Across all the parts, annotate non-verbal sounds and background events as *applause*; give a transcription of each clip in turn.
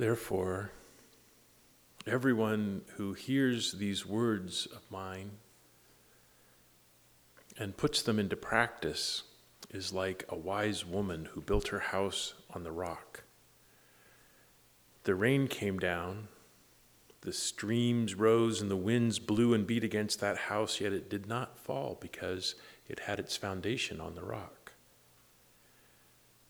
Therefore, everyone who hears these words of mine and puts them into practice is like a wise woman who built her house on the rock. The rain came down, the streams rose, and the winds blew and beat against that house, yet it did not fall because it had its foundation on the rock.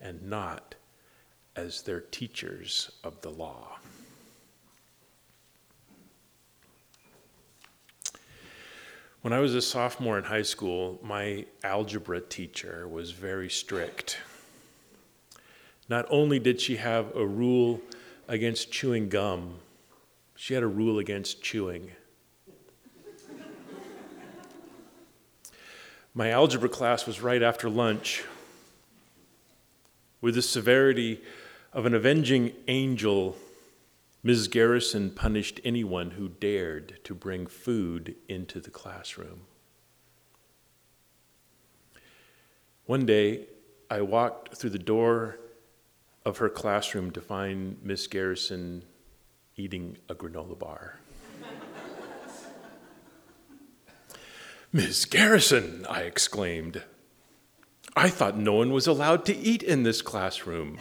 and not as their teachers of the law. When I was a sophomore in high school, my algebra teacher was very strict. Not only did she have a rule against chewing gum, she had a rule against chewing. My algebra class was right after lunch. With the severity of an avenging angel Ms. Garrison punished anyone who dared to bring food into the classroom. One day, I walked through the door of her classroom to find Miss Garrison eating a granola bar. *laughs* Miss Garrison, I exclaimed. I thought no one was allowed to eat in this classroom.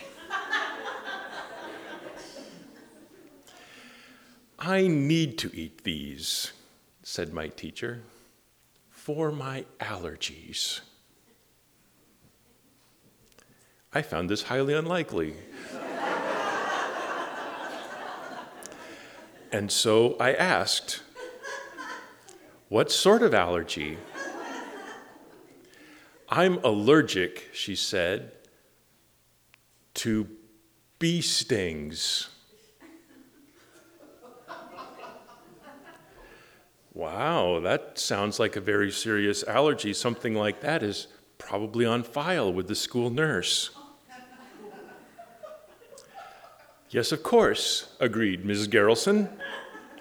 I need to eat these, said my teacher, for my allergies. I found this highly unlikely. and so I asked, What sort of allergy? I'm allergic, she said, to bee stings. Wow, that sounds like a very serious allergy. Something like that is probably on file with the school nurse. yes, of course, agreed Mrs. Garrison.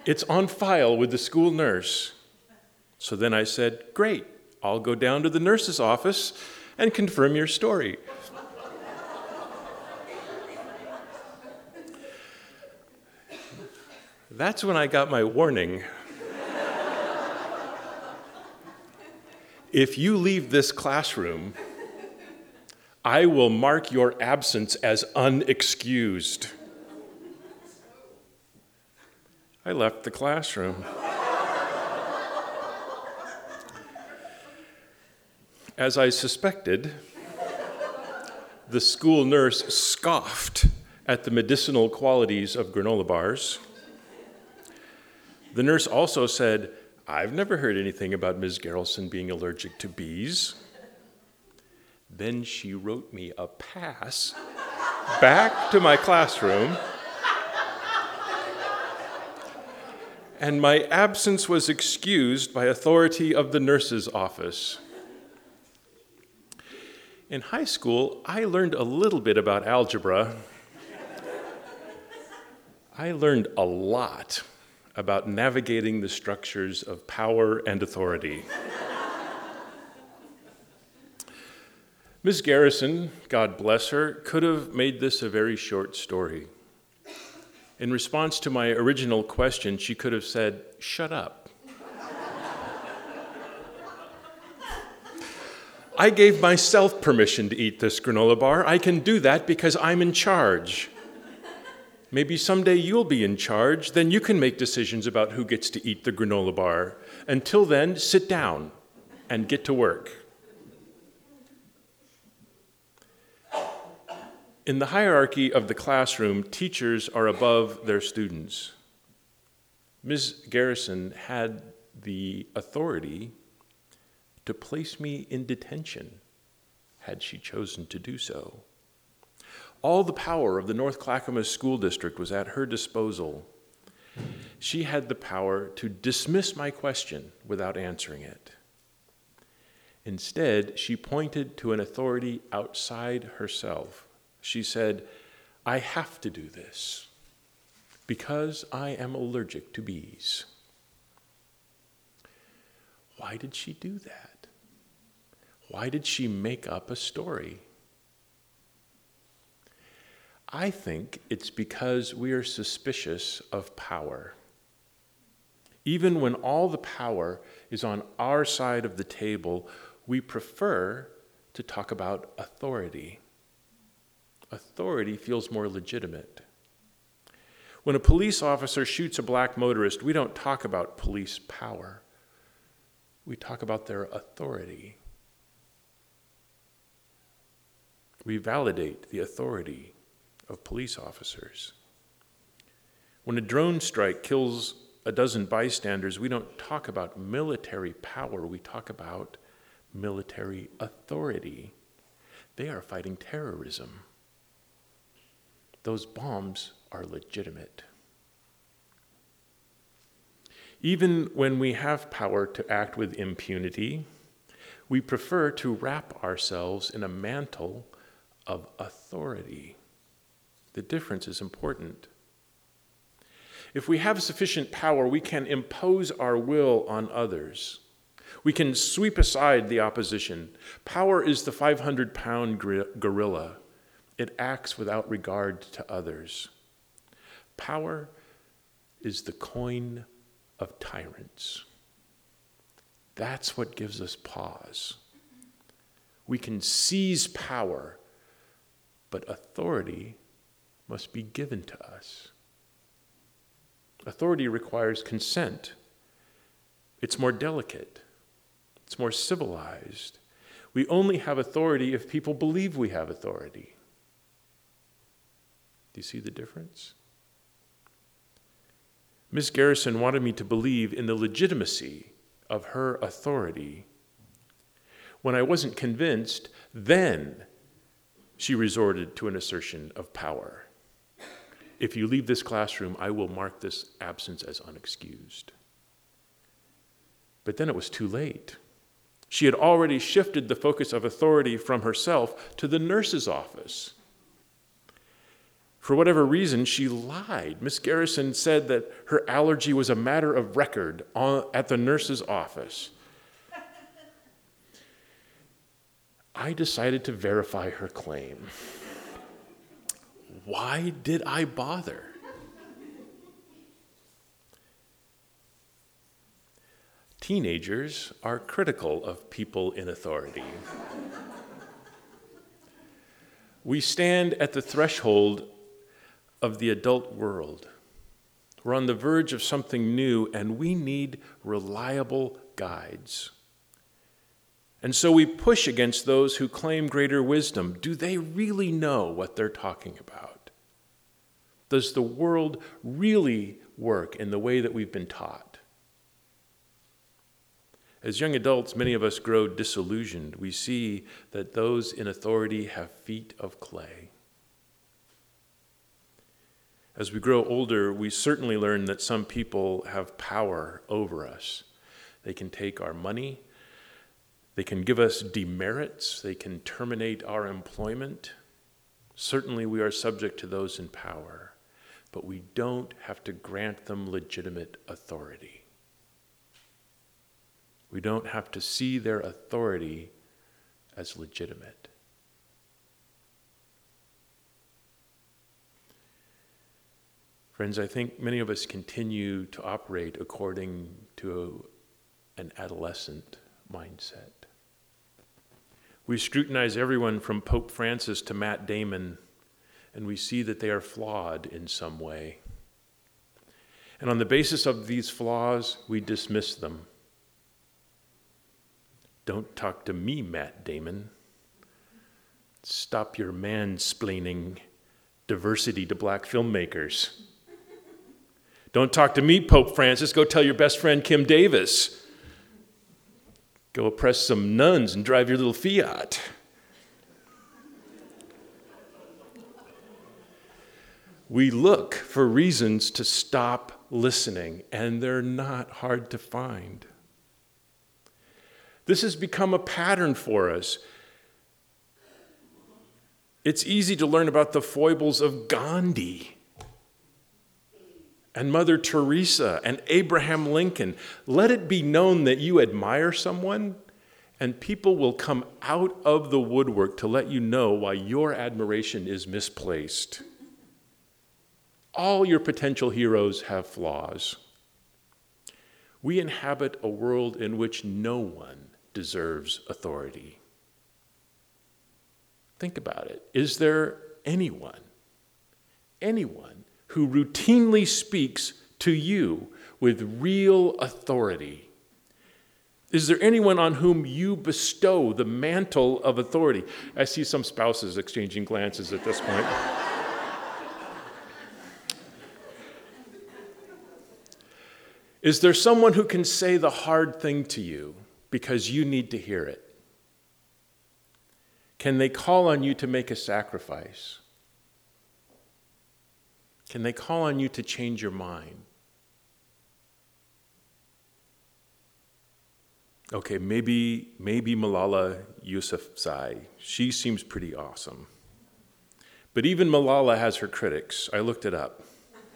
It's on file with the school nurse. So then I said, Great, I'll go down to the nurse's office and confirm your story. That's when I got my warning If you leave this classroom, I will mark your absence as unexcused. I left the classroom. As I suspected, the school nurse scoffed at the medicinal qualities of granola bars. The nurse also said, I've never heard anything about Ms. Garrison being allergic to bees. Then she wrote me a pass back to my classroom. And my absence was excused by authority of the nurse's office. In high school, I learned a little bit about algebra. I learned a lot about navigating the structures of power and authority. Ms. Garrison, God bless her, could have made this a very short story. In response to my original question, she could have said, Shut up. I gave myself permission to eat this granola bar. I can do that because I'm in charge. Maybe someday you'll be in charge, then you can make decisions about who gets to eat the granola bar. Until then, sit down and get to work. In the hierarchy of the classroom, teachers are above their students. Ms. Garrison had the authority to place me in detention had she chosen to do so. All the power of the North Clackamas School District was at her disposal. She had the power to dismiss my question without answering it. Instead, she pointed to an authority outside herself. She said, I have to do this because I am allergic to bees. Why did she do that? Why did she make up a story? I think it's because we are suspicious of power. Even when all the power is on our side of the table, we prefer to talk about authority. Authority feels more legitimate. When a police officer shoots a black motorist, we don't talk about police power. We talk about their authority. We validate the authority of police officers. When a drone strike kills a dozen bystanders, we don't talk about military power, we talk about military authority. They are fighting terrorism. Those bombs are legitimate. Even when we have power to act with impunity, we prefer to wrap ourselves in a mantle of authority. The difference is important. If we have sufficient power, we can impose our will on others. We can sweep aside the opposition. Power is the 500 pound gorilla, it acts without regard to others. Power is the coin of tyrants. That's what gives us pause. We can seize power, but authority must be given to us. Authority requires consent. It's more delicate, it's more civilized. We only have authority if people believe we have authority. Do you see the difference? Miss Garrison wanted me to believe in the legitimacy of her authority. When I wasn't convinced, then she resorted to an assertion of power. If you leave this classroom, I will mark this absence as unexcused. But then it was too late. She had already shifted the focus of authority from herself to the nurse's office. For whatever reason, she lied. Miss Garrison said that her allergy was a matter of record at the nurse's office. I decided to verify her claim why did I bother? Teenagers are critical of people in authority. we stand at the threshold of the adult world. We're on the verge of something new, and we need reliable guides. And so we push against those who claim greater wisdom. Do they really know what they're talking about? Does the world really work in the way that we've been taught? As young adults, many of us grow disillusioned. We see that those in authority have feet of clay. As we grow older, we certainly learn that some people have power over us. They can take our money, they can give us demerits, they can terminate our employment. Certainly, we are subject to those in power but we don't have to grant them legitimate authority. We don't have to see their authority as legitimate. Friends, I think many of us continue to operate according to an adolescent mindset. We scrutinize everyone from Pope Francis to Matt Damon and we see that they are flawed in some way. And on the basis of these flaws, we dismiss them. Don't talk to me, Matt Damon. Stop your mansplaining diversity to black filmmakers. Don't talk to me, Pope Francis. Go tell your best friend, Kim Davis. Go oppress some nuns and drive your little Fiat. we look for reasons to stop listening, and they're not hard to find. This has become a pattern for us. It's easy to learn about the foibles of Gandhi and Mother Teresa and Abraham Lincoln. Let it be known that you admire someone, and people will come out of the woodwork to let you know why your admiration is misplaced. All your potential heroes have flaws. We inhabit a world in which no one deserves authority. Think about it. Is there anyone, anyone who routinely speaks to you with real authority? Is there anyone on whom you bestow the mantle of authority? I see some spouses exchanging glances at this point. Is there someone who can say the hard thing to you because you need to hear it? Can they call on you to make a sacrifice? Can they call on you to change your mind? Okay, maybe maybe Malala Yousafzai. She seems pretty awesome. But even Malala has her critics. I looked it up.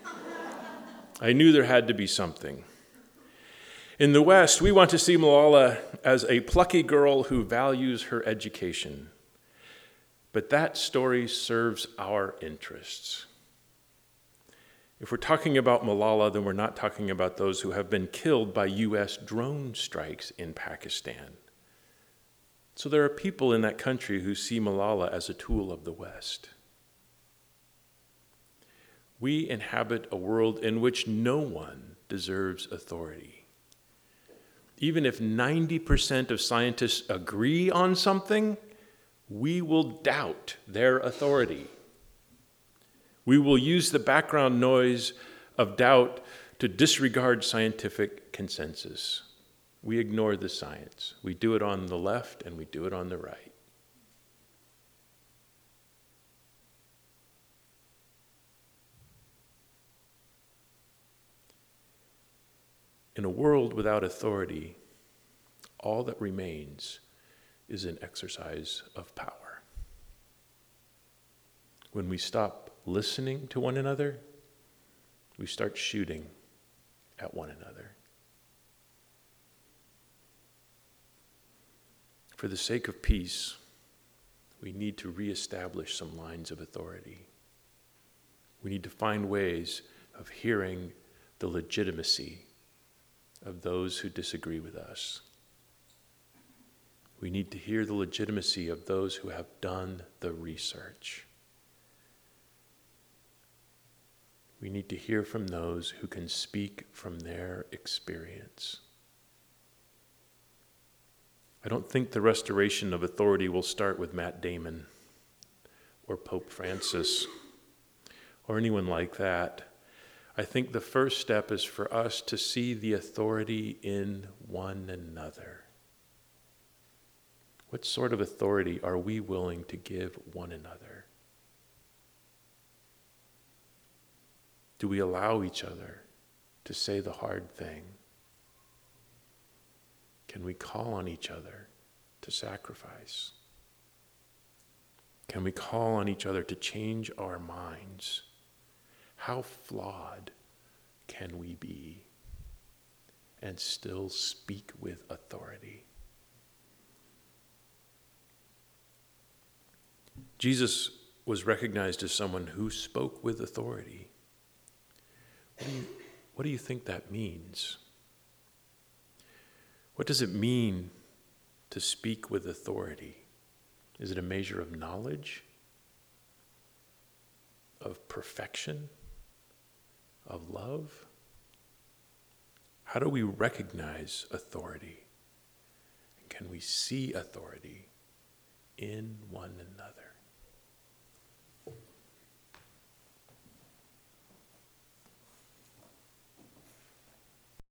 *laughs* I knew there had to be something. In the West, we want to see Malala as a plucky girl who values her education. But that story serves our interests. If we're talking about Malala, then we're not talking about those who have been killed by U.S. drone strikes in Pakistan. So there are people in that country who see Malala as a tool of the West. We inhabit a world in which no one deserves authority even if 90% of scientists agree on something, we will doubt their authority. We will use the background noise of doubt to disregard scientific consensus. We ignore the science. We do it on the left and we do it on the right. In a world without authority, all that remains is an exercise of power. When we stop listening to one another, we start shooting at one another. For the sake of peace, we need to reestablish some lines of authority. We need to find ways of hearing the legitimacy of those who disagree with us. We need to hear the legitimacy of those who have done the research. We need to hear from those who can speak from their experience. I don't think the restoration of authority will start with Matt Damon or Pope Francis or anyone like that. I think the first step is for us to see the authority in one another. What sort of authority are we willing to give one another? Do we allow each other to say the hard thing? Can we call on each other to sacrifice? Can we call on each other to change our minds? How flawed can we be and still speak with authority? Jesus was recognized as someone who spoke with authority. What do you, what do you think that means? What does it mean to speak with authority? Is it a measure of knowledge? Of perfection? of love? How do we recognize authority? And can we see authority in one another?